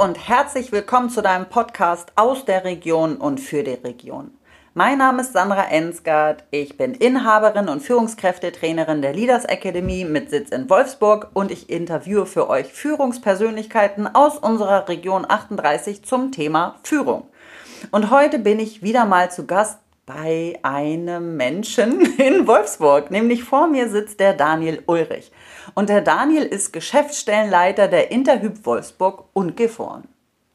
und herzlich willkommen zu deinem Podcast aus der Region und für die Region. Mein Name ist Sandra Ensgard. Ich bin Inhaberin und Führungskräftetrainerin der Leaders Academy mit Sitz in Wolfsburg und ich interviewe für euch Führungspersönlichkeiten aus unserer Region 38 zum Thema Führung. Und heute bin ich wieder mal zu Gast bei einem Menschen in Wolfsburg. Nämlich vor mir sitzt der Daniel Ulrich. Und der Daniel ist Geschäftsstellenleiter der Interhyp Wolfsburg und Gifhorn.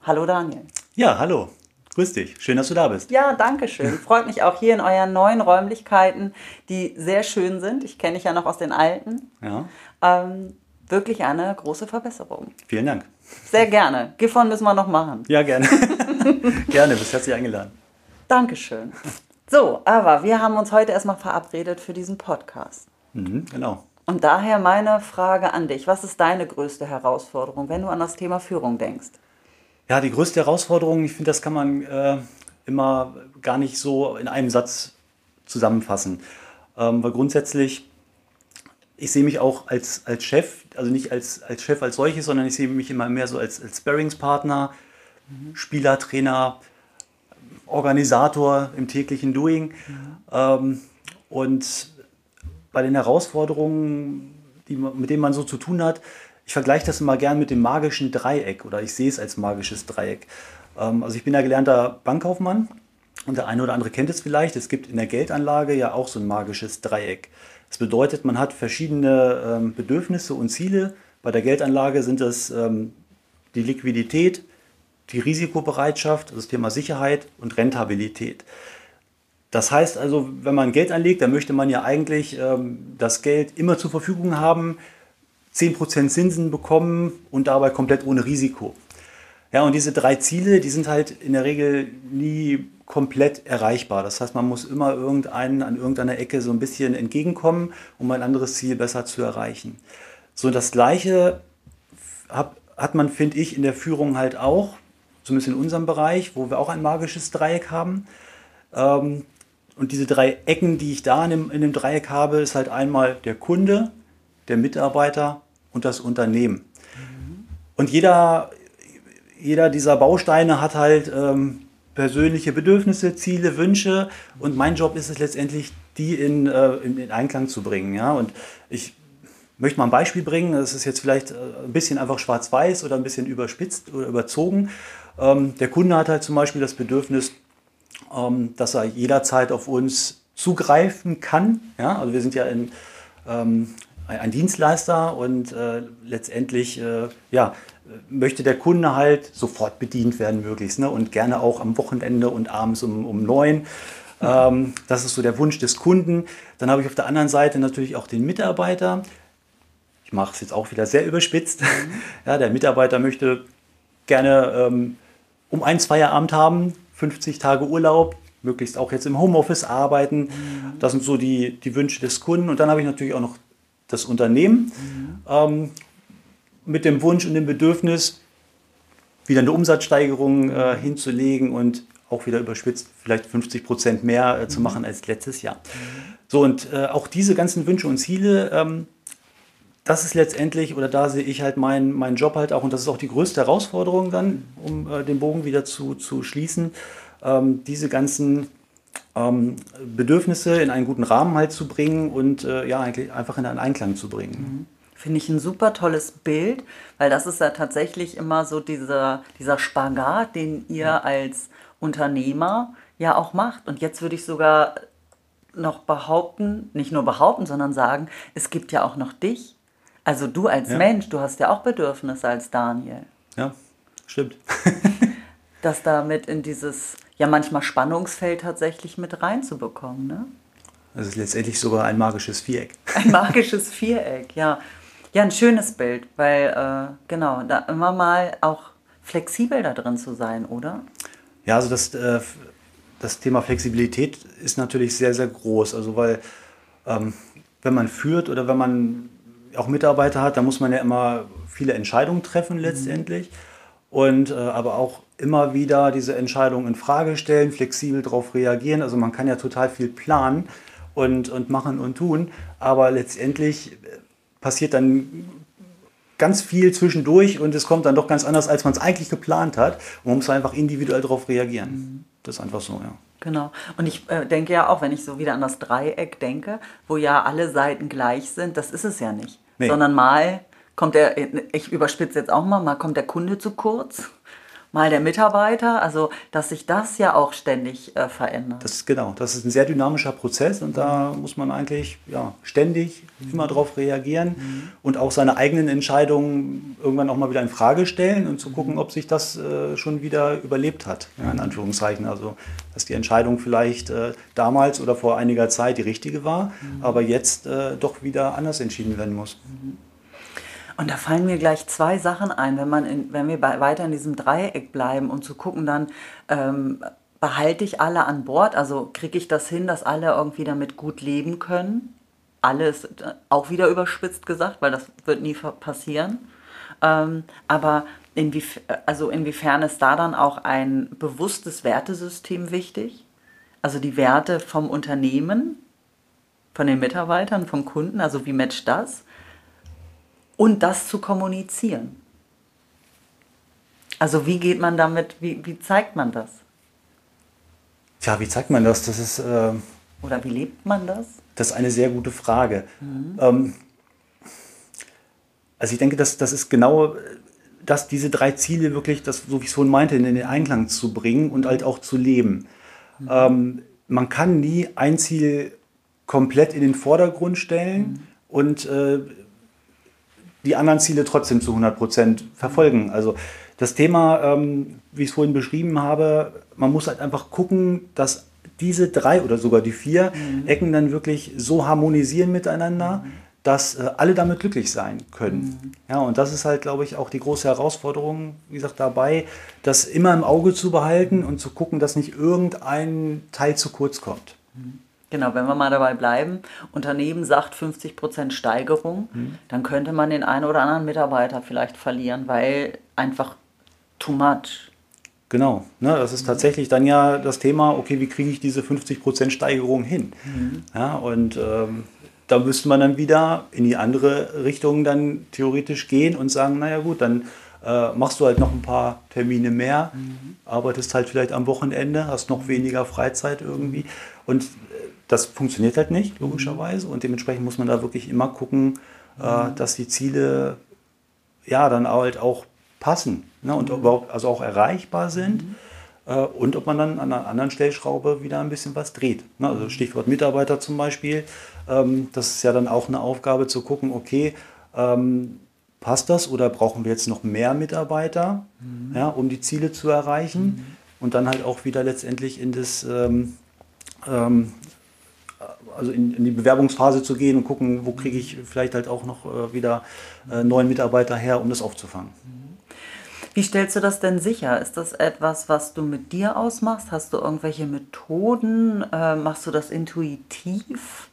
Hallo Daniel. Ja, hallo. Grüß dich. Schön, dass du da bist. Ja, danke schön. Freut mich auch hier in euren neuen Räumlichkeiten, die sehr schön sind. Ich kenne dich ja noch aus den alten. Ja. Ähm, wirklich eine große Verbesserung. Vielen Dank. Sehr gerne. Gifhorn müssen wir noch machen. Ja, gerne. gerne, bist herzlich eingeladen. Dankeschön. So, aber wir haben uns heute erstmal verabredet für diesen Podcast. Mhm, genau. Und daher meine Frage an dich. Was ist deine größte Herausforderung, wenn du an das Thema Führung denkst? Ja, die größte Herausforderung, ich finde, das kann man äh, immer gar nicht so in einem Satz zusammenfassen. Ähm, weil grundsätzlich, ich sehe mich auch als, als Chef, also nicht als, als Chef als solches, sondern ich sehe mich immer mehr so als, als Sparringspartner, mhm. Spieler, Trainer, Organisator im täglichen Doing. Mhm. Und bei den Herausforderungen, die, mit denen man so zu tun hat, ich vergleiche das immer gern mit dem magischen Dreieck oder ich sehe es als magisches Dreieck. Ähm, also ich bin ja gelernter Bankkaufmann und der eine oder andere kennt es vielleicht. Es gibt in der Geldanlage ja auch so ein magisches Dreieck. Das bedeutet, man hat verschiedene ähm, Bedürfnisse und Ziele. Bei der Geldanlage sind es ähm, die Liquidität, die Risikobereitschaft, das Thema Sicherheit und Rentabilität. Das heißt also, wenn man Geld anlegt, dann möchte man ja eigentlich das Geld immer zur Verfügung haben, 10% Zinsen bekommen und dabei komplett ohne Risiko. Ja, und diese drei Ziele, die sind halt in der Regel nie komplett erreichbar. Das heißt, man muss immer irgendeinen an irgendeiner Ecke so ein bisschen entgegenkommen, um ein anderes Ziel besser zu erreichen. So das Gleiche hat man, finde ich, in der Führung halt auch, zumindest in unserem Bereich, wo wir auch ein magisches Dreieck haben. Ähm, und diese drei Ecken, die ich da in dem, in dem Dreieck habe, ist halt einmal der Kunde, der Mitarbeiter und das Unternehmen. Mhm. Und jeder, jeder dieser Bausteine hat halt ähm, persönliche Bedürfnisse, Ziele, Wünsche und mein Job ist es letztendlich, die in, äh, in, in, Einklang zu bringen. Ja? Und ich möchte mal ein Beispiel bringen, das ist jetzt vielleicht äh, ein bisschen einfach schwarz-weiß oder ein bisschen überspitzt oder überzogen. Ähm, der Kunde hat halt zum Beispiel das Bedürfnis, ähm, dass er jederzeit auf uns zugreifen kann. Ja? Also wir sind ja in, ähm, ein Dienstleister und äh, letztendlich äh, ja, möchte der Kunde halt sofort bedient werden möglichst ne? und gerne auch am Wochenende und abends um, um neun. Ähm, das ist so der Wunsch des Kunden. Dann habe ich auf der anderen Seite natürlich auch den Mitarbeiter. Mache es jetzt auch wieder sehr überspitzt. Mhm. Ja, der Mitarbeiter möchte gerne ähm, um eins Feierabend haben, 50 Tage Urlaub, möglichst auch jetzt im Homeoffice arbeiten. Mhm. Das sind so die, die Wünsche des Kunden. Und dann habe ich natürlich auch noch das Unternehmen mhm. ähm, mit dem Wunsch und dem Bedürfnis, wieder eine Umsatzsteigerung äh, hinzulegen und auch wieder überspitzt vielleicht 50 Prozent mehr äh, zu mhm. machen als letztes Jahr. Mhm. So, und äh, auch diese ganzen Wünsche und Ziele, ähm, das ist letztendlich, oder da sehe ich halt meinen mein Job halt auch, und das ist auch die größte Herausforderung dann, um äh, den Bogen wieder zu, zu schließen, ähm, diese ganzen ähm, Bedürfnisse in einen guten Rahmen halt zu bringen und äh, ja, eigentlich einfach in einen Einklang zu bringen. Mhm. Finde ich ein super tolles Bild, weil das ist ja tatsächlich immer so dieser, dieser Spagat, den ihr ja. als Unternehmer ja auch macht. Und jetzt würde ich sogar noch behaupten, nicht nur behaupten, sondern sagen, es gibt ja auch noch dich. Also du als ja. Mensch, du hast ja auch Bedürfnisse als Daniel. Ja, stimmt. das damit in dieses ja manchmal Spannungsfeld tatsächlich mit reinzubekommen. Ne? Das ist letztendlich sogar ein magisches Viereck. Ein magisches Viereck, ja. Ja, ein schönes Bild, weil äh, genau, da immer mal auch flexibel da drin zu sein, oder? Ja, also das, äh, das Thema Flexibilität ist natürlich sehr, sehr groß. Also weil ähm, wenn man führt oder wenn man auch Mitarbeiter hat, dann muss man ja immer viele Entscheidungen treffen letztendlich. Mhm. Und äh, aber auch immer wieder diese Entscheidung in Frage stellen, flexibel darauf reagieren. Also man kann ja total viel planen und, und machen und tun, aber letztendlich passiert dann ganz viel zwischendurch und es kommt dann doch ganz anders, als man es eigentlich geplant hat. Und man muss einfach individuell darauf reagieren. Mhm. Das ist einfach so, ja. Genau. Und ich äh, denke ja auch, wenn ich so wieder an das Dreieck denke, wo ja alle Seiten gleich sind, das ist es ja nicht. Nee. Sondern mal kommt der, ich überspitze jetzt auch mal, mal kommt der Kunde zu kurz mal der Mitarbeiter, also dass sich das ja auch ständig äh, verändert. Das ist genau, das ist ein sehr dynamischer Prozess und da muss man eigentlich ja, ständig mhm. immer darauf reagieren mhm. und auch seine eigenen Entscheidungen irgendwann auch mal wieder in Frage stellen und zu gucken, mhm. ob sich das äh, schon wieder überlebt hat, ja, in Anführungszeichen. Also dass die Entscheidung vielleicht äh, damals oder vor einiger Zeit die richtige war, mhm. aber jetzt äh, doch wieder anders entschieden werden muss. Und da fallen mir gleich zwei Sachen ein, wenn, man in, wenn wir bei, weiter in diesem Dreieck bleiben und zu gucken, dann ähm, behalte ich alle an Bord, also kriege ich das hin, dass alle irgendwie damit gut leben können. Alles äh, auch wieder überspitzt gesagt, weil das wird nie passieren. Ähm, aber inwief also inwiefern ist da dann auch ein bewusstes Wertesystem wichtig? Also die Werte vom Unternehmen, von den Mitarbeitern, vom Kunden, also wie matcht das? Und das zu kommunizieren. Also wie geht man damit, wie, wie zeigt man das? Tja, wie zeigt man das? Das ist... Äh, Oder wie lebt man das? Das ist eine sehr gute Frage. Mhm. Ähm, also ich denke, dass das ist genau, dass diese drei Ziele wirklich, das, so wie ich es vorhin meinte, in den Einklang zu bringen und halt auch zu leben. Mhm. Ähm, man kann nie ein Ziel komplett in den Vordergrund stellen mhm. und äh, die anderen Ziele trotzdem zu 100 Prozent verfolgen. Also das Thema, ähm, wie ich es vorhin beschrieben habe, man muss halt einfach gucken, dass diese drei oder sogar die vier mhm. Ecken dann wirklich so harmonisieren miteinander, mhm. dass äh, alle damit glücklich sein können. Mhm. Ja, und das ist halt, glaube ich, auch die große Herausforderung, wie gesagt, dabei, das immer im Auge zu behalten und zu gucken, dass nicht irgendein Teil zu kurz kommt. Mhm. Genau, wenn wir mal dabei bleiben, Unternehmen sagt 50% Steigerung, mhm. dann könnte man den einen oder anderen Mitarbeiter vielleicht verlieren, weil einfach too much. Genau, ne, das ist tatsächlich dann ja das Thema, okay, wie kriege ich diese 50% Steigerung hin? Mhm. Ja, und ähm, da müsste man dann wieder in die andere Richtung dann theoretisch gehen und sagen, naja gut, dann äh, machst du halt noch ein paar Termine mehr, mhm. arbeitest halt vielleicht am Wochenende, hast noch weniger Freizeit irgendwie. Und das funktioniert halt nicht, logischerweise. Und dementsprechend muss man da wirklich immer gucken, äh, dass die Ziele ja dann halt auch passen ne? und überhaupt also auch erreichbar sind. Äh, und ob man dann an einer anderen Stellschraube wieder ein bisschen was dreht. Ne? Also Stichwort Mitarbeiter zum Beispiel. Ähm, das ist ja dann auch eine Aufgabe zu gucken, okay, ähm, passt das oder brauchen wir jetzt noch mehr Mitarbeiter, mhm. ja, um die Ziele zu erreichen? Mhm. Und dann halt auch wieder letztendlich in das ähm, ähm, also in, in, die Bewerbungsphase zu gehen und gucken, wo kriege ich vielleicht halt auch noch äh, wieder äh, neuen Mitarbeiter her, um das aufzufangen. Wie stellst du das denn sicher? Ist das etwas, was du mit dir ausmachst? Hast du irgendwelche Methoden? Äh, machst du das intuitiv?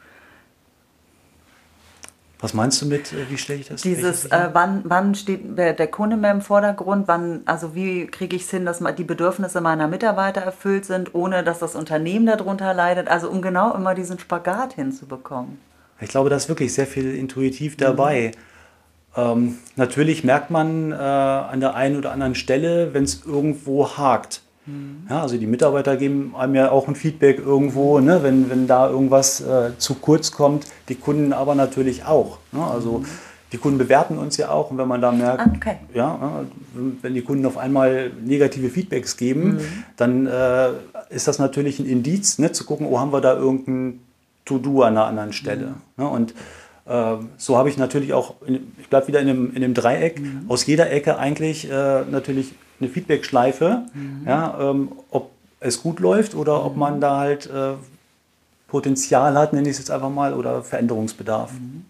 Was meinst du mit, äh, wie stelle ich das? Dieses, äh, wann, wann steht der, der, Kunde mehr im Vordergrund? Wann, also wie kriege ich es hin, dass die Bedürfnisse meiner Mitarbeiter erfüllt sind, ohne dass das Unternehmen darunter leidet? Also um genau immer diesen Spagat hinzubekommen. Ich glaube, da ist wirklich sehr viel intuitiv dabei. Mhm. Ähm, natürlich merkt man äh, an der einen oder anderen Stelle, wenn es irgendwo hakt. Mhm. Ja, also die Mitarbeiter geben einem ja auch ein Feedback irgendwo, ne, wenn, wenn da irgendwas äh, zu kurz kommt, die Kunden aber natürlich auch. Ne? Also mhm. die Kunden bewerten uns ja auch und wenn man da merkt, ah, okay. ja, wenn die Kunden auf einmal negative Feedbacks geben, mhm. dann äh, ist das natürlich ein Indiz, ne, zu gucken, oh, haben wir da irgendein To-Do an einer anderen Stelle. Mhm. Ne? Und äh, so habe ich natürlich auch, ich bleibe wieder in dem, in dem Dreieck, mhm. aus jeder Ecke eigentlich äh, natürlich eine Feedback-Schleife, mhm. ja, ähm, ob es gut läuft oder mhm. ob man da halt äh, Potenzial hat, nenne ich es jetzt einfach mal, oder Veränderungsbedarf. Mhm.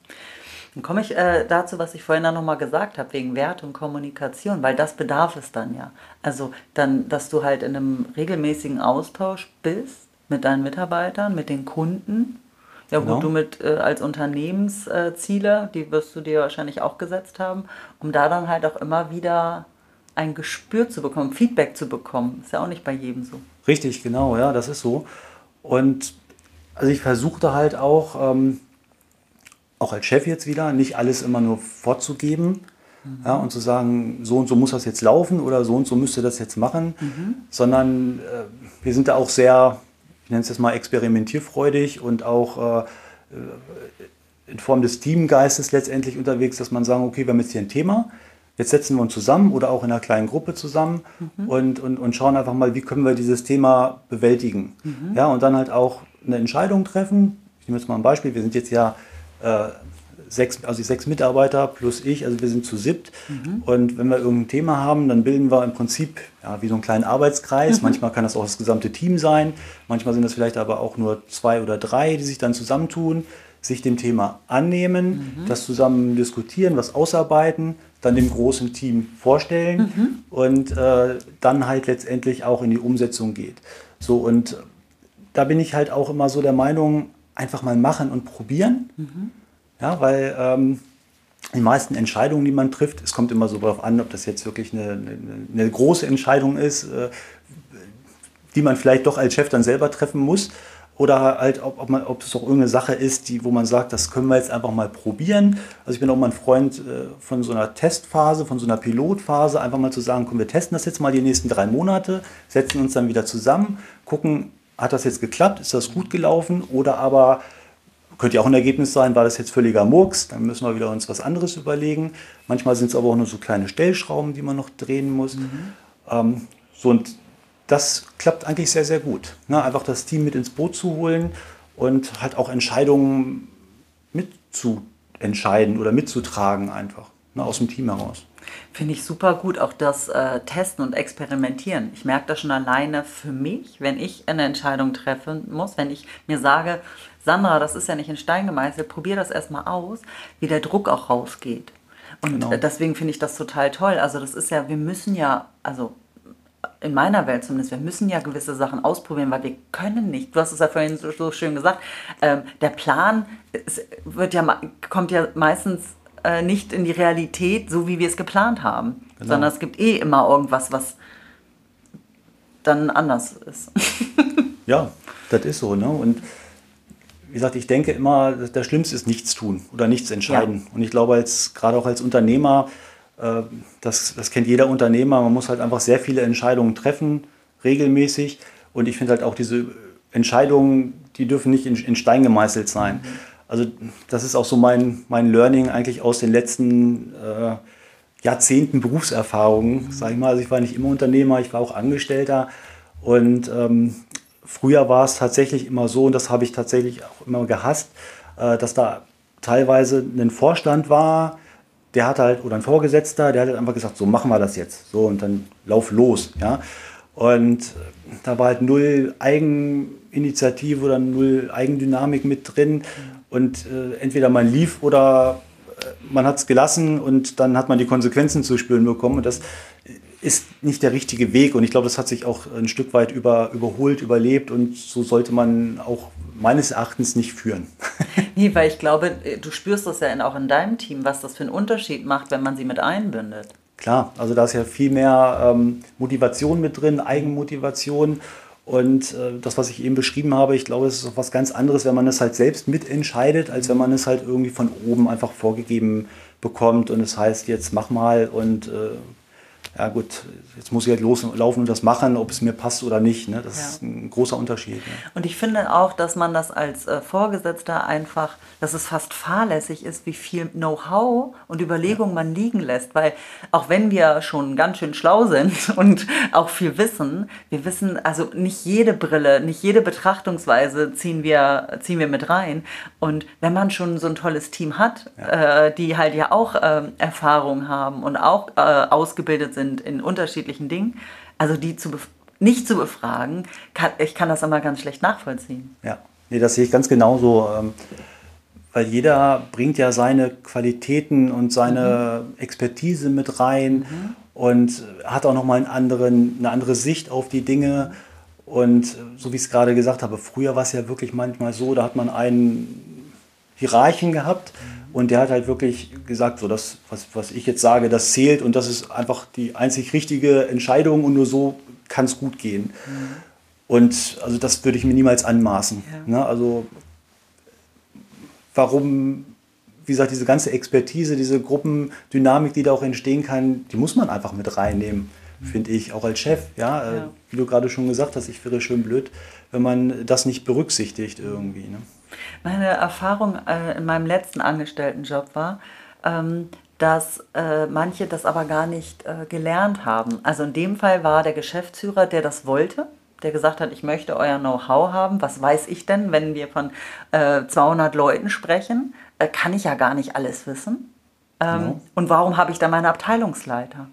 Dann komme ich äh, dazu, was ich vorhin dann nochmal gesagt habe, wegen Wert und Kommunikation, weil das bedarf es dann ja. Also dann, dass du halt in einem regelmäßigen Austausch bist mit deinen Mitarbeitern, mit den Kunden. Ja, genau. gut, du mit äh, als Unternehmensziele, die wirst du dir wahrscheinlich auch gesetzt haben, um da dann halt auch immer wieder ein Gespür zu bekommen, Feedback zu bekommen. Ist ja auch nicht bei jedem so. Richtig, genau, ja, das ist so. Und also ich versuchte halt auch, ähm, auch als Chef jetzt wieder, nicht alles immer nur vorzugeben, Mhm. Ja, und zu sagen, so und so muss das jetzt laufen oder so und so müsste das jetzt machen, mhm. sondern äh, wir sind da auch sehr, ich nenne es jetzt mal experimentierfreudig und auch äh, in Form des Teamgeistes letztendlich unterwegs, dass man sagen, okay, wir haben jetzt hier ein Thema, jetzt setzen wir uns zusammen oder auch in einer kleinen Gruppe zusammen mhm. und, und, und schauen einfach mal, wie können wir dieses Thema bewältigen. Mhm. Ja, und dann halt auch eine Entscheidung treffen. Ich nehme jetzt mal ein Beispiel, wir sind jetzt ja äh, sechs, also sechs Mitarbeiter plus ich, also wir sind zu siebt. Mhm. Und wenn wir irgendein Thema haben, dann bilden wir im Prinzip ja, wie so einen kleinen Arbeitskreis. Mhm. Manchmal kann das auch das gesamte Team sein, manchmal sind das vielleicht aber auch nur zwei oder drei, die sich dann zusammentun sich dem Thema annehmen, mhm. das zusammen diskutieren, was ausarbeiten, dann dem großen Team vorstellen mhm. und äh, dann halt letztendlich auch in die Umsetzung geht. So und da bin ich halt auch immer so der Meinung, einfach mal machen und probieren. Mhm. Ja, weil ähm, die meisten Entscheidungen, die man trifft, es kommt immer so darauf an, ob das jetzt wirklich eine, eine, eine große Entscheidung ist, äh, die man vielleicht doch als Chef dann selber treffen muss oder halt, ob, ob, man, ob es auch irgendeine Sache ist, die, wo man sagt, das können wir jetzt einfach mal probieren. Also ich bin auch mal ein Freund äh, von so einer Testphase, von so einer Pilotphase, einfach mal zu sagen, komm, wir testen das jetzt mal die nächsten drei Monate, setzen uns dann wieder zusammen, gucken, hat das jetzt geklappt, ist das gut gelaufen oder aber könnte ja auch ein Ergebnis sein, war das jetzt völliger Murks, dann müssen wir wieder uns was anderes überlegen. Manchmal sind es aber auch nur so kleine Stellschrauben, die man noch drehen muss. Mhm. Ähm, so und das klappt eigentlich sehr, sehr gut. Ne? Einfach das Team mit ins Boot zu holen und halt auch Entscheidungen mitzuentscheiden oder mitzutragen einfach ne? aus dem Team heraus. Finde ich super gut, auch das äh, Testen und Experimentieren. Ich merke das schon alleine für mich, wenn ich eine Entscheidung treffen muss, wenn ich mir sage, Sandra, das ist ja nicht in Stein gemeißelt, probier das erstmal aus, wie der Druck auch rausgeht. Und genau. deswegen finde ich das total toll. Also das ist ja, wir müssen ja, also in meiner Welt zumindest, wir müssen ja gewisse Sachen ausprobieren, weil wir können nicht. Du hast es ja vorhin so, so schön gesagt. Ähm, der Plan wird ja, kommt ja meistens äh, nicht in die Realität, so wie wir es geplant haben, genau. sondern es gibt eh immer irgendwas, was dann anders ist. ja, das ist so. Ne? Und wie gesagt, ich denke immer, das Schlimmste ist nichts tun oder nichts entscheiden. Ja. Und ich glaube, als, gerade auch als Unternehmer, das, das kennt jeder Unternehmer. Man muss halt einfach sehr viele Entscheidungen treffen, regelmäßig. Und ich finde halt auch diese Entscheidungen, die dürfen nicht in, in Stein gemeißelt sein. Also das ist auch so mein, mein Learning eigentlich aus den letzten äh, Jahrzehnten Berufserfahrung, sage ich mal. Also ich war nicht immer Unternehmer, ich war auch Angestellter. Und ähm, früher war es tatsächlich immer so, und das habe ich tatsächlich auch immer gehasst, äh, dass da teilweise ein Vorstand war, der hat halt, oder ein Vorgesetzter, der hat halt einfach gesagt, so machen wir das jetzt. So und dann lauf los. Ja? Und da war halt null Eigeninitiative oder null Eigendynamik mit drin. Und äh, entweder man lief oder äh, man hat es gelassen und dann hat man die Konsequenzen zu spüren bekommen. Und das ist nicht der richtige Weg. Und ich glaube, das hat sich auch ein Stück weit über, überholt, überlebt. Und so sollte man auch meines Erachtens nicht führen. nee, weil ich glaube, du spürst das ja auch in deinem Team, was das für einen Unterschied macht, wenn man sie mit einbindet. Klar, also da ist ja viel mehr ähm, Motivation mit drin, Eigenmotivation. Und äh, das, was ich eben beschrieben habe, ich glaube, es ist auch was ganz anderes, wenn man es halt selbst mitentscheidet, als wenn man es halt irgendwie von oben einfach vorgegeben bekommt und es heißt, jetzt mach mal und äh, ja gut, jetzt muss ich halt loslaufen und das machen, ob es mir passt oder nicht. Ne? Das ja. ist ein großer Unterschied. Ne? Und ich finde auch, dass man das als äh, Vorgesetzter einfach, dass es fast fahrlässig ist, wie viel Know-how und Überlegung ja. man liegen lässt. Weil auch wenn wir schon ganz schön schlau sind und auch viel wissen, wir wissen, also nicht jede Brille, nicht jede Betrachtungsweise ziehen wir, ziehen wir mit rein. Und wenn man schon so ein tolles Team hat, ja. äh, die halt ja auch äh, Erfahrung haben und auch äh, ausgebildet sind, sind in unterschiedlichen Dingen, also die zu nicht zu befragen, kann, ich kann das immer ganz schlecht nachvollziehen. Ja, nee, das sehe ich ganz genauso. Ähm, weil jeder bringt ja seine Qualitäten und seine mhm. Expertise mit rein mhm. und hat auch nochmal einen anderen, eine andere Sicht auf die Dinge. Und so wie ich es gerade gesagt habe, früher war es ja wirklich manchmal so, da hat man einen Hierarchen gehabt. Mhm und der hat halt wirklich gesagt, so das, was, was ich jetzt sage, das zählt und das ist einfach die einzig richtige Entscheidung und nur so kann es gut gehen. Mhm. Und also das würde ich mir niemals anmaßen. Ja. Ne? Also warum wie gesagt, diese ganze Expertise, diese Gruppendynamik, die da auch entstehen kann, die muss man einfach mit reinnehmen, finde ich, auch als Chef. Ja? Äh, ja. Wie du gerade schon gesagt hast, ich wäre schön blöd, wenn man das nicht berücksichtigt irgendwie. Ne? Meine Erfahrung äh, in meinem letzten Angestelltenjob war, ähm, dass äh, manche das aber gar nicht äh, gelernt haben. Also in dem Fall war der Geschäftsführer, der das wollte, der gesagt hat, ich möchte euer Know-how haben. Was weiß ich denn, wenn wir von äh, 200 Leuten sprechen? Äh, kann ich ja gar nicht alles wissen. Ähm, genau. Und warum habe ich da meine Abteilungsleiter?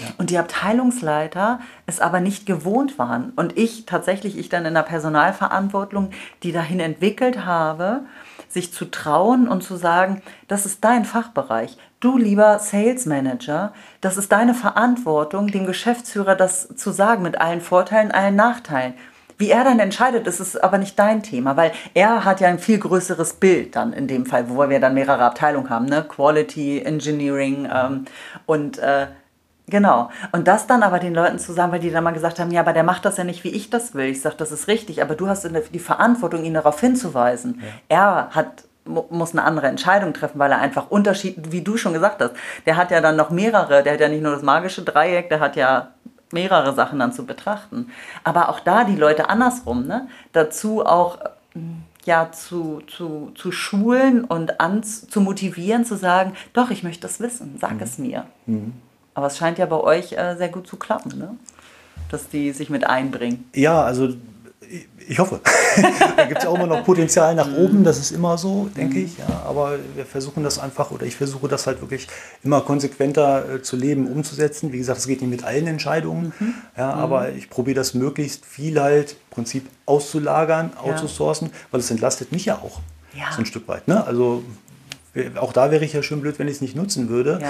Ja. Und die Abteilungsleiter es aber nicht gewohnt waren. Und ich tatsächlich, ich dann in der Personalverantwortung, die dahin entwickelt habe, sich zu trauen und zu sagen, das ist dein Fachbereich. Du, lieber Sales Manager, das ist deine Verantwortung, dem Geschäftsführer das zu sagen mit allen Vorteilen, allen Nachteilen. Wie er dann entscheidet, ist aber nicht dein Thema, weil er hat ja ein viel größeres Bild dann in dem Fall, wo wir dann mehrere Abteilungen haben, ne? Quality, Engineering ähm, und äh, Genau. Und das dann aber den Leuten zu sagen, weil die dann mal gesagt haben, ja, aber der macht das ja nicht, wie ich das will. Ich sage, das ist richtig, aber du hast die Verantwortung, ihn darauf hinzuweisen. Ja. Er hat muss eine andere Entscheidung treffen, weil er einfach Unterschied, wie du schon gesagt hast, der hat ja dann noch mehrere, der hat ja nicht nur das magische Dreieck, der hat ja mehrere Sachen dann zu betrachten. Aber auch da die Leute andersrum, ne? dazu auch ja, zu, zu, zu schulen und an, zu motivieren, zu sagen, doch, ich möchte das wissen, sag mhm. es mir. Mhm. Aber es scheint ja bei euch äh, sehr gut zu klappen, ne? dass die sich mit einbringen. Ja, also ich hoffe. da gibt es ja auch immer noch Potenzial nach oben, das ist immer so, denke ich. Ja, aber wir versuchen das einfach, oder ich versuche das halt wirklich immer konsequenter äh, zu leben, umzusetzen. Wie gesagt, es geht nicht mit allen Entscheidungen, mhm. ja, mhm. aber ich probiere das möglichst viel halt im Prinzip auszulagern, outzusourcen, ja. weil es entlastet mich ja auch ja. so ein Stück weit. Ne? Also auch da wäre ich ja schön blöd, wenn ich es nicht nutzen würde.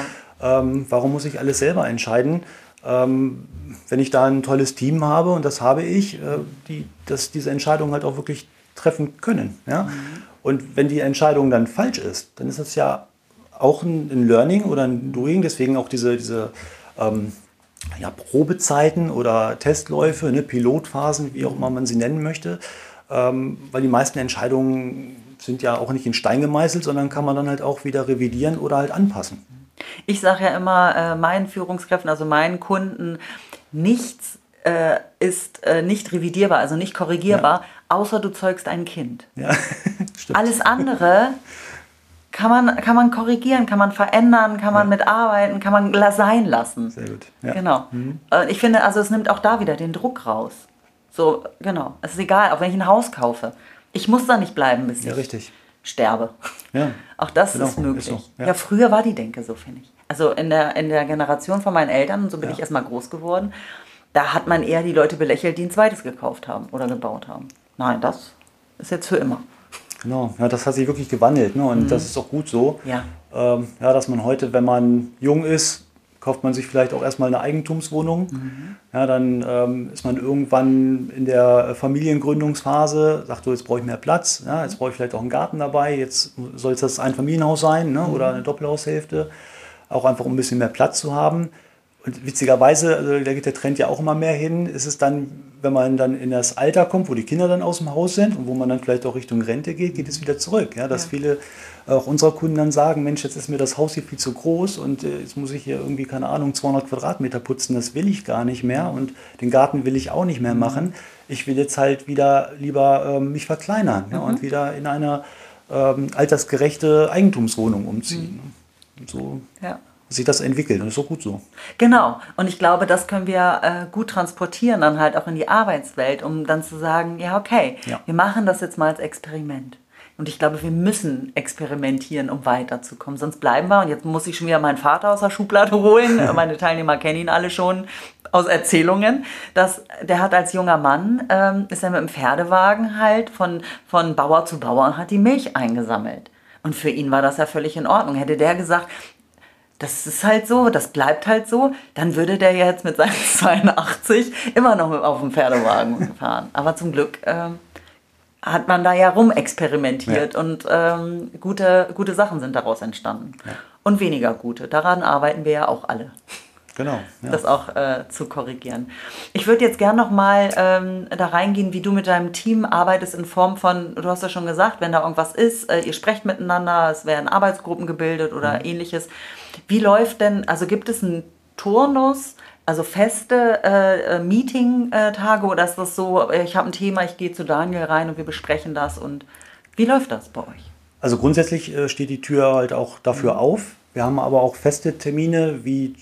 Ähm, warum muss ich alles selber entscheiden? Ähm, wenn ich da ein tolles Team habe, und das habe ich, äh, die das diese Entscheidung halt auch wirklich treffen können. Ja? Mhm. Und wenn die Entscheidung dann falsch ist, dann ist das ja auch ein, ein Learning oder ein Doing, deswegen auch diese, diese ähm, ja, Probezeiten oder Testläufe, ne, Pilotphasen, wie auch immer man sie nennen möchte, ähm, weil die meisten Entscheidungen sind ja auch nicht in Stein gemeißelt, sondern kann man dann halt auch wieder revidieren oder halt anpassen. Ich sage ja immer äh, meinen Führungskräften, also meinen Kunden, nichts äh, ist äh, nicht revidierbar, also nicht korrigierbar, ja. außer du zeugst ein Kind. Ja, Alles andere kann man, kann man korrigieren, kann man verändern, kann man ja. mitarbeiten, kann man sein lassen. Sehr gut. Ja. Genau. Mhm. Äh, ich finde, also es nimmt auch da wieder den Druck raus. So, genau. Es ist egal, auch wenn ich ein Haus kaufe. Ich muss da nicht bleiben, bis ja, ich richtig. Sterbe. Ja. Auch das genau. ist möglich. Ist so. ja. ja. früher war die Denke so, finde ich. Also in der, in der Generation von meinen Eltern, und so bin ja. ich erstmal groß geworden, da hat man eher die Leute belächelt, die ein zweites gekauft haben oder gebaut haben. Nein, das ist jetzt für immer. Genau, ja, das hat sich wirklich gewandelt ne? und mhm. das ist auch gut so. Ja. Ähm, ja, dass man heute, wenn man jung ist, kauft man sich vielleicht auch erstmal eine Eigentumswohnung. Mhm. Ja, dann ähm, ist man irgendwann in der Familiengründungsphase, sagt so, jetzt brauche ich mehr Platz, ja, jetzt brauche ich vielleicht auch einen Garten dabei, jetzt soll es das ein Familienhaus sein ne, mhm. oder eine Doppelhaushälfte, auch einfach um ein bisschen mehr Platz zu haben. Und witzigerweise, also da geht der Trend ja auch immer mehr hin, ist es dann, wenn man dann in das Alter kommt, wo die Kinder dann aus dem Haus sind und wo man dann vielleicht auch Richtung Rente geht, geht es wieder zurück. Ja, dass ja. viele auch unserer Kunden dann sagen, Mensch, jetzt ist mir das Haus hier viel zu groß und äh, jetzt muss ich hier irgendwie, keine Ahnung, 200 Quadratmeter putzen, das will ich gar nicht mehr und den Garten will ich auch nicht mehr machen. Ich will jetzt halt wieder lieber ähm, mich verkleinern mhm. ja, und wieder in eine ähm, altersgerechte Eigentumswohnung umziehen. Mhm. So ja. sich das entwickelt und das ist auch gut so. Genau. Und ich glaube, das können wir äh, gut transportieren dann halt auch in die Arbeitswelt, um dann zu sagen, ja, okay, ja. wir machen das jetzt mal als Experiment. Und ich glaube, wir müssen experimentieren, um weiterzukommen. Sonst bleiben wir, und jetzt muss ich schon wieder meinen Vater aus der Schublade holen. Meine Teilnehmer kennen ihn alle schon aus Erzählungen. Dass, der hat als junger Mann, ähm, ist er mit dem Pferdewagen halt von, von Bauer zu Bauer und hat die Milch eingesammelt. Und für ihn war das ja völlig in Ordnung. Hätte der gesagt, das ist halt so, das bleibt halt so, dann würde der jetzt mit seinen 82 immer noch auf dem Pferdewagen fahren. Aber zum Glück ähm, hat man da ja rumexperimentiert ja. und ähm, gute, gute Sachen sind daraus entstanden. Ja. Und weniger gute. Daran arbeiten wir ja auch alle. Genau. Ja. Das auch äh, zu korrigieren. Ich würde jetzt gerne nochmal ähm, da reingehen, wie du mit deinem Team arbeitest in Form von, du hast ja schon gesagt, wenn da irgendwas ist, äh, ihr sprecht miteinander, es werden Arbeitsgruppen gebildet oder mhm. ähnliches. Wie läuft denn, also gibt es einen Turnus? Also feste äh, äh Meeting-Tage oder ist das so, ich habe ein Thema, ich gehe zu Daniel rein und wir besprechen das und wie läuft das bei euch? Also grundsätzlich äh, steht die Tür halt auch dafür mhm. auf. Wir haben aber auch feste Termine, wie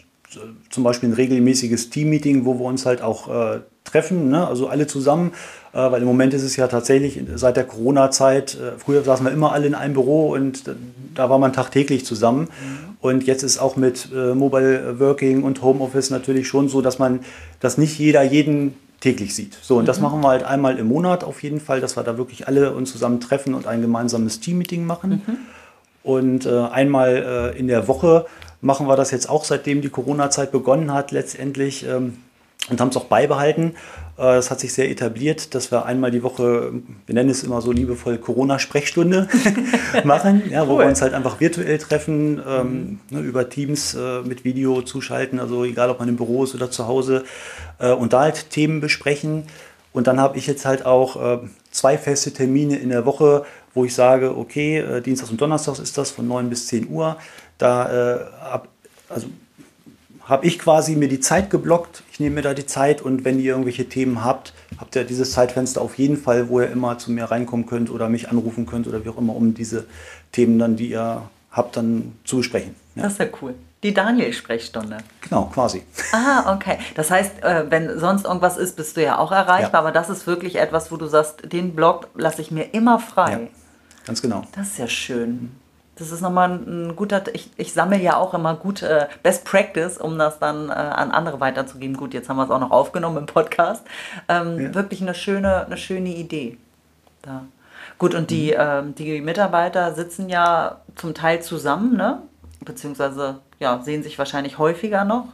zum Beispiel ein regelmäßiges Team-Meeting, wo wir uns halt auch äh, treffen, ne? also alle zusammen, äh, weil im Moment ist es ja tatsächlich seit der Corona-Zeit, äh, früher saßen wir immer alle in einem Büro und da war man tagtäglich zusammen. Und jetzt ist auch mit äh, Mobile Working und Homeoffice natürlich schon so, dass man, dass nicht jeder jeden täglich sieht. So, und mhm. das machen wir halt einmal im Monat auf jeden Fall, dass wir da wirklich alle uns zusammen treffen und ein gemeinsames Team-Meeting machen. Mhm. Und äh, einmal äh, in der Woche machen wir das jetzt auch, seitdem die Corona-Zeit begonnen hat, letztendlich. Ähm, und haben es auch beibehalten. Äh, es hat sich sehr etabliert, dass wir einmal die Woche, wir nennen es immer so liebevoll Corona-Sprechstunde machen, ja, cool. wo wir uns halt einfach virtuell treffen, ähm, ne, über Teams äh, mit Video zuschalten, also egal ob man im Büro ist oder zu Hause, äh, und da halt Themen besprechen. Und dann habe ich jetzt halt auch äh, zwei feste Termine in der Woche, wo ich sage, okay, äh, Dienstags und Donnerstags ist das von 9 bis 10 Uhr. Da äh, ab, also habe ich quasi mir die Zeit geblockt. Ich nehme mir da die Zeit und wenn ihr irgendwelche Themen habt, habt ihr dieses Zeitfenster auf jeden Fall, wo ihr immer zu mir reinkommen könnt oder mich anrufen könnt oder wie auch immer, um diese Themen dann, die ihr habt, dann zu besprechen. Ja. Das ist ja cool. Die Daniel-Sprechstunde. Genau, quasi. Ah, okay. Das heißt, äh, wenn sonst irgendwas ist, bist du ja auch erreichbar, ja. aber das ist wirklich etwas, wo du sagst, den Blog lasse ich mir immer frei. Ja, ganz genau. Das ist ja schön. Das ist nochmal ein guter, ich, ich sammle ja auch immer gute äh, Best Practice, um das dann äh, an andere weiterzugeben. Gut, jetzt haben wir es auch noch aufgenommen im Podcast. Ähm, ja. Wirklich eine schöne, eine schöne Idee. Da. Gut, und die, mhm. ähm, die Mitarbeiter sitzen ja zum Teil zusammen, ne? Beziehungsweise ja, sehen sich wahrscheinlich häufiger noch.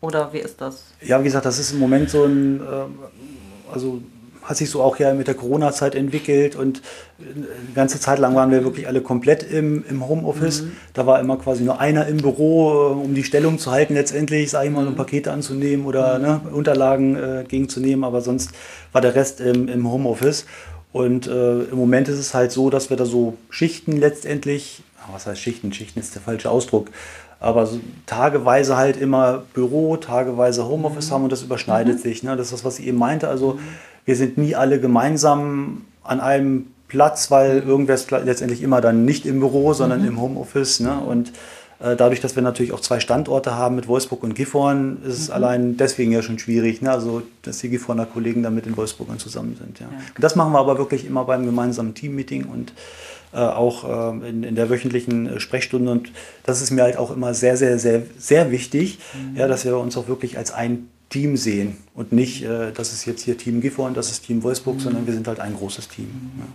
Oder wie ist das? Ja, wie gesagt, das ist im Moment so ein, äh, also hat sich so auch ja mit der Corona-Zeit entwickelt und eine ganze Zeit lang waren wir wirklich alle komplett im, im Homeoffice. Mhm. Da war immer quasi nur einer im Büro, äh, um die Stellung zu halten letztendlich, sage ich mal, um mhm. Pakete anzunehmen oder mhm. ne, Unterlagen äh, gegenzunehmen, aber sonst war der Rest im, im Homeoffice. Und äh, im Moment ist es halt so, dass wir da so Schichten letztendlich, was heißt Schichten? Schichten ist der falsche Ausdruck, aber so tageweise halt immer Büro, tageweise Homeoffice mhm. haben und das überschneidet mhm. sich. Ne? Das ist das, was ich eben meinte. Also mhm wir sind nie alle gemeinsam an einem Platz, weil irgendwer ist letztendlich immer dann nicht im Büro, sondern mhm. im Homeoffice. Ne? Und äh, dadurch, dass wir natürlich auch zwei Standorte haben mit Wolfsburg und Gifhorn, ist es mhm. allein deswegen ja schon schwierig. Ne? Also, dass die Gifhorner Kollegen dann mit den Wolfsburgern zusammen sind. Ja. ja. Das machen wir aber wirklich immer beim gemeinsamen Teammeeting und äh, auch äh, in, in, der wöchentlichen äh, Sprechstunde. Und das ist mir halt auch immer sehr, sehr, sehr, sehr wichtig, mhm. ja, dass wir uns auch wirklich als ein Team sehen und nicht, äh, das ist jetzt hier Team Gifhorn das ist Team Wolfsburg, mhm. sondern wir sind halt ein großes Team. Mhm. Ja.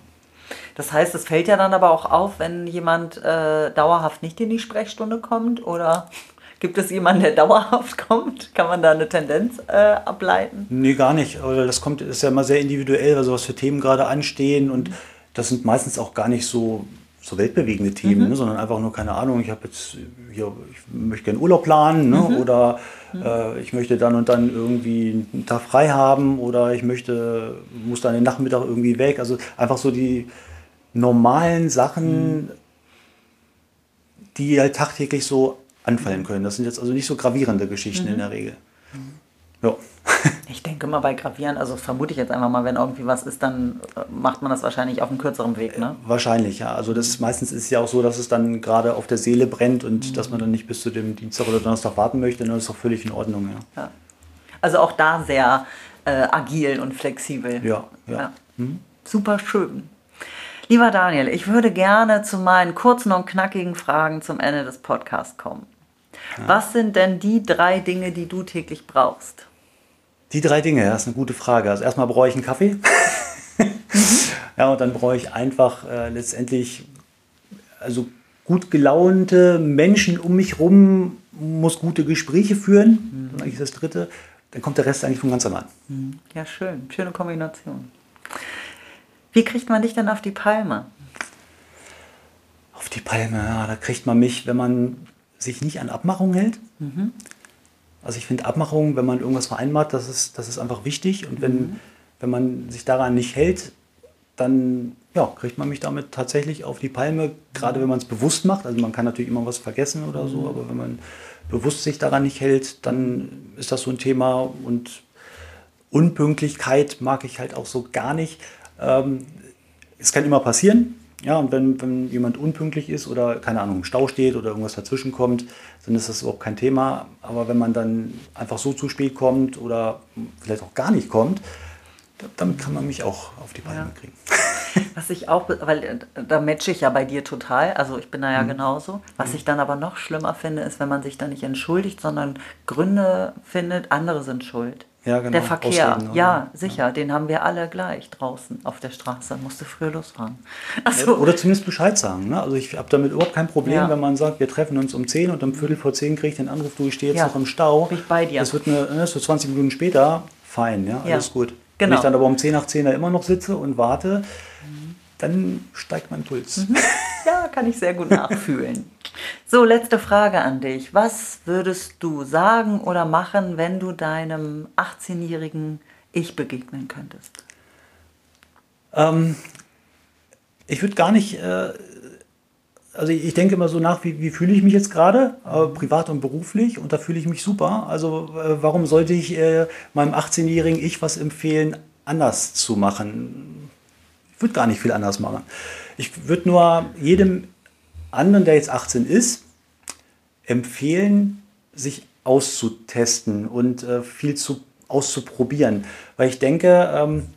Das heißt, es fällt ja dann aber auch auf, wenn jemand äh, dauerhaft nicht in die Sprechstunde kommt oder gibt es jemanden, der dauerhaft kommt? Kann man da eine Tendenz äh, ableiten? Nee, gar nicht. Aber das kommt, ist ja immer sehr individuell, also was für Themen gerade anstehen und das sind meistens auch gar nicht so so weltbewegende Themen, mhm. ne, sondern einfach nur, keine Ahnung, ich habe jetzt hier, ich möchte gerne Urlaub planen ne, mhm. oder mhm. äh, ich möchte dann und dann irgendwie einen Tag frei haben oder ich möchte, muss dann den Nachmittag irgendwie weg. Also einfach so die normalen Sachen, mhm. die halt tagtäglich so anfallen können. Das sind jetzt also nicht so gravierende Geschichten in mhm. der Regel. Mhm. Ja. Denke mal bei Gravieren, also vermute ich jetzt einfach mal, wenn irgendwie was ist, dann äh, macht man das wahrscheinlich auf einem kürzeren Weg, ne? Äh, wahrscheinlich, ja. Also das meistens ist es ja auch so, dass es dann gerade auf der Seele brennt und mhm. dass man dann nicht bis zu dem Dienstag oder Donnerstag warten möchte, dann ist auch völlig in Ordnung, ja. ja. Also auch da sehr äh, agil und flexibel. Ja, ja. ja. Mhm. Super schön. Lieber Daniel, ich würde gerne zu meinen kurzen und knackigen Fragen zum Ende des Podcasts kommen. Ja. Was sind denn die drei Dinge, die du täglich brauchst? Die drei Dinge, das ist eine gute Frage. Also erstmal brauche ich einen Kaffee. ja, und dann brauche ich einfach äh, letztendlich also gut gelaunte Menschen um mich rum, muss gute Gespräche führen. Mhm. Dann eigentlich das dritte. Dann kommt der Rest eigentlich von ganz allein. Mhm. Ja, schön. Schöne Kombination. Wie kriegt man dich denn auf die Palme? Auf die Palme, ja, da kriegt man mich, wenn man sich nicht an Abmachungen hält. Mhm Also ich finde Abmachungen, wenn man irgendwas vereinbart, das ist, das ist einfach wichtig. Und wenn, mhm. wenn man sich daran nicht hält, dann ja, kriegt man mich damit tatsächlich auf die Palme, gerade wenn man es bewusst macht. Also man kann natürlich immer was vergessen oder so, mhm. aber wenn man bewusst sich daran nicht hält, dann ist das so ein Thema. Und Unpünktlichkeit mag ich halt auch so gar nicht. Ähm, es kann immer passieren. Ja, und wenn, wenn jemand unpünktlich ist oder, keine Ahnung, im Stau steht oder irgendwas dazwischen kommt, dann ist das überhaupt kein Thema. Aber wenn man dann einfach so zu spät kommt oder vielleicht auch gar nicht kommt, damit kann man mich auch auf die Beine ja. kriegen. Was ich auch, weil äh, da matche ich ja bei dir total, also ich bin da ja mhm. genauso. Was mhm. ich dann aber noch schlimmer finde, ist, wenn man sich da nicht entschuldigt, sondern Gründe findet, andere sind schuld. Ja, genau. Der Verkehr, Ausreden, ja, sicher, ja. den haben wir alle gleich draußen auf der Straße. Musste früher losfahren. Also, oder zumindest Bescheid sagen. Ne? Also ich habe damit überhaupt kein Problem, ja. wenn man sagt, wir treffen uns um 10 und um Viertel vor 10 kriege ich den Anruf, du, ich stehe jetzt noch im Stau. Bin ich bei dir. Das wird, eine, das wird 20 Minuten später, fein, ja, alles gut. Genau. Wenn ich dann aber um 10 nach 10 da immer noch sitze und warte, dann steigt mein Puls. Mhm. Ja, kann ich sehr gut nachfühlen. So, letzte Frage an dich. Was würdest du sagen oder machen, wenn du deinem 18-jährigen Ich begegnen könntest? Ähm, ich würde gar nicht, äh, also ich denke immer so nach, wie, wie fühle ich mich jetzt gerade, äh, privat und beruflich, und da fühle ich mich super. Also äh, warum sollte ich äh, meinem 18-jährigen Ich was empfehlen, anders zu machen? Würde gar nicht viel anders machen. Ich würde nur jedem anderen, der jetzt 18 ist, empfehlen, sich auszutesten und äh, viel zu, auszuprobieren. Weil ich denke, ähm,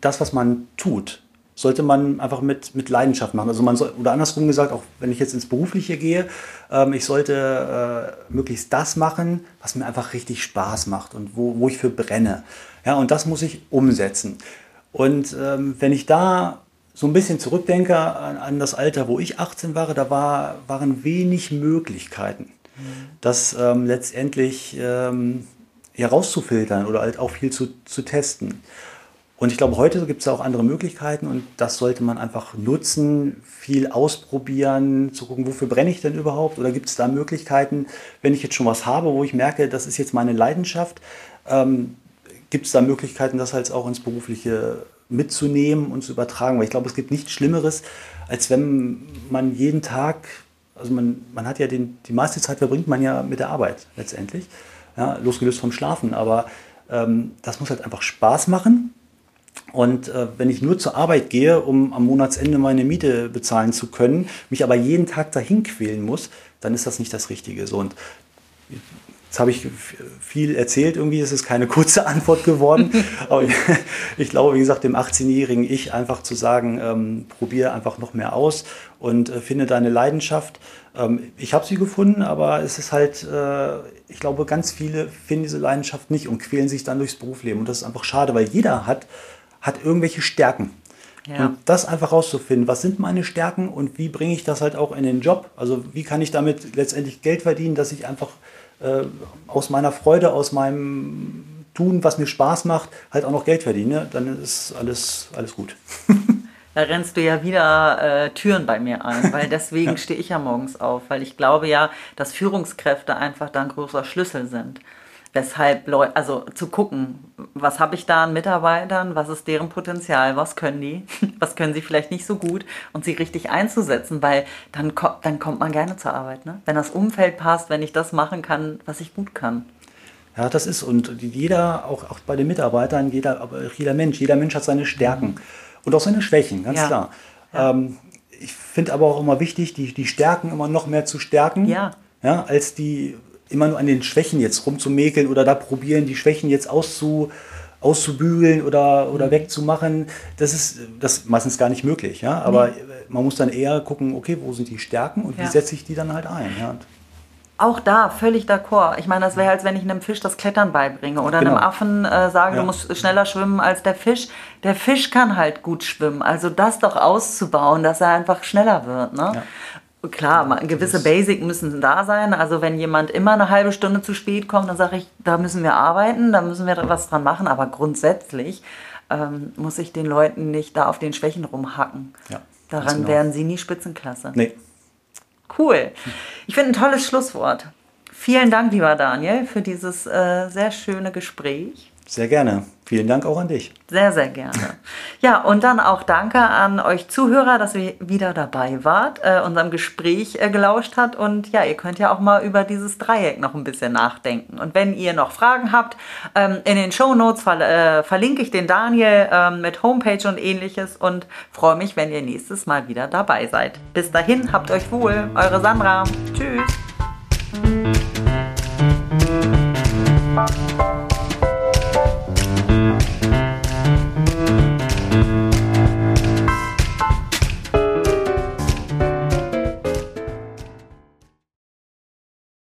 das, was man tut, sollte man einfach mit, mit Leidenschaft machen. Also man soll, oder andersrum gesagt, auch wenn ich jetzt ins Berufliche gehe, ähm, ich sollte äh, möglichst das machen, was mir einfach richtig Spaß macht und wo, wo ich für brenne. Ja, und das muss ich umsetzen. Und ähm, wenn ich da so ein bisschen zurückdenke an, an, das Alter, wo ich 18 war, da war, waren wenig Möglichkeiten, mhm. das ähm, letztendlich ähm, herauszufiltern oder halt auch viel zu, zu testen. Und ich glaube, heute gibt es auch andere Möglichkeiten und das sollte man einfach nutzen, viel ausprobieren, zu gucken, wofür brenne ich denn überhaupt oder gibt es da Möglichkeiten, wenn ich jetzt schon was habe, wo ich merke, das ist jetzt meine Leidenschaft, ähm, gibt es da Möglichkeiten, das halt auch ins Berufliche mitzunehmen und zu übertragen. Weil ich glaube, es gibt nichts Schlimmeres, als wenn man jeden Tag, also man, man hat ja den, die meiste Zeit verbringt man ja mit der Arbeit letztendlich, ja, losgelöst vom Schlafen. Aber ähm, das muss halt einfach Spaß machen. Und äh, wenn ich nur zur Arbeit gehe, um am Monatsende meine Miete bezahlen zu können, mich aber jeden Tag dahin quälen muss, dann ist das nicht das Richtige. So, und Jetzt habe ich viel erzählt, irgendwie ist es keine kurze Antwort geworden. Aber ich, ich, glaube, wie gesagt, dem 18-jährigen Ich einfach zu sagen, ähm, probiere einfach noch mehr aus und äh, finde deine Leidenschaft. Ähm, ich habe sie gefunden, aber es ist halt, äh, ich glaube, ganz viele finden diese Leidenschaft nicht und quälen sich dann durchs Berufsleben. Und das ist einfach schade, weil jeder hat, hat irgendwelche Stärken. Ja. Und das einfach rauszufinden, was sind meine Stärken und wie bringe ich das halt auch in den Job? Also wie kann ich damit letztendlich Geld verdienen, dass ich einfach äh, aus meiner Freude, aus meinem Tun, was mir Spaß macht, halt auch noch Geld verdiene, dann ist alles, alles gut. Da rennst du ja wieder äh, Türen bei mir ein, weil deswegen stehe ich ja morgens auf, weil ich glaube ja, dass Führungskräfte einfach da ein großer Schlüssel sind weshalb Leute, also zu gucken, was habe ich da an Mitarbeitern, was ist deren Potenzial, was können die, was können sie vielleicht nicht so gut und sie richtig einzusetzen, weil dann, dann kommt man gerne zur Arbeit. Ne? Wenn das Umfeld passt, wenn ich das machen kann, was ich gut kann. Ja, das ist und jeder, auch, auch bei den Mitarbeitern, jeder, jeder Mensch, jeder Mensch hat seine Stärken mhm. und auch seine Schwächen, ganz ja. klar. Ja. Ähm, ich finde aber auch immer wichtig, die, die Stärken immer noch mehr zu stärken, ja. Ja, als die immer nur an den Schwächen jetzt rumzumäkeln oder da probieren, die Schwächen jetzt auszu, auszubügeln oder, oder mhm. wegzumachen, das ist das meistens gar nicht möglich. Ja? Aber nee. man muss dann eher gucken, okay, wo sind die Stärken und ja. wie setze ich die dann halt ein. Ja? Auch da völlig d'accord. Ich meine, das wäre, als wenn ich einem Fisch das Klettern beibringe oder genau. einem Affen äh, sage, ja. du musst schneller schwimmen als der Fisch. Der Fisch kann halt gut schwimmen. Also das doch auszubauen, dass er einfach schneller wird. Ne? Klar, gewisse Basic müssen da sein. Also wenn jemand immer eine halbe Stunde zu spät kommt, dann sage ich, da müssen wir arbeiten, da müssen wir was dran machen. Aber grundsätzlich ähm, muss ich den Leuten nicht da auf den Schwächen rumhacken. Ja, Daran genau. werden sie nie Spitzenklasse. Nee. Cool. Ich finde ein tolles Schlusswort. Vielen Dank, lieber Daniel, für dieses äh, sehr schöne Gespräch. Sehr gerne. Vielen Dank auch an dich. Sehr, sehr gerne. Ja, und dann auch danke an euch Zuhörer, dass ihr wieder dabei wart, äh, unserem Gespräch äh, gelauscht habt. Und ja, ihr könnt ja auch mal über dieses Dreieck noch ein bisschen nachdenken. Und wenn ihr noch Fragen habt, ähm, in den Show Notes ver äh, verlinke ich den Daniel ähm, mit Homepage und ähnliches und freue mich, wenn ihr nächstes Mal wieder dabei seid. Bis dahin, habt euch wohl. Eure Sandra. Tschüss.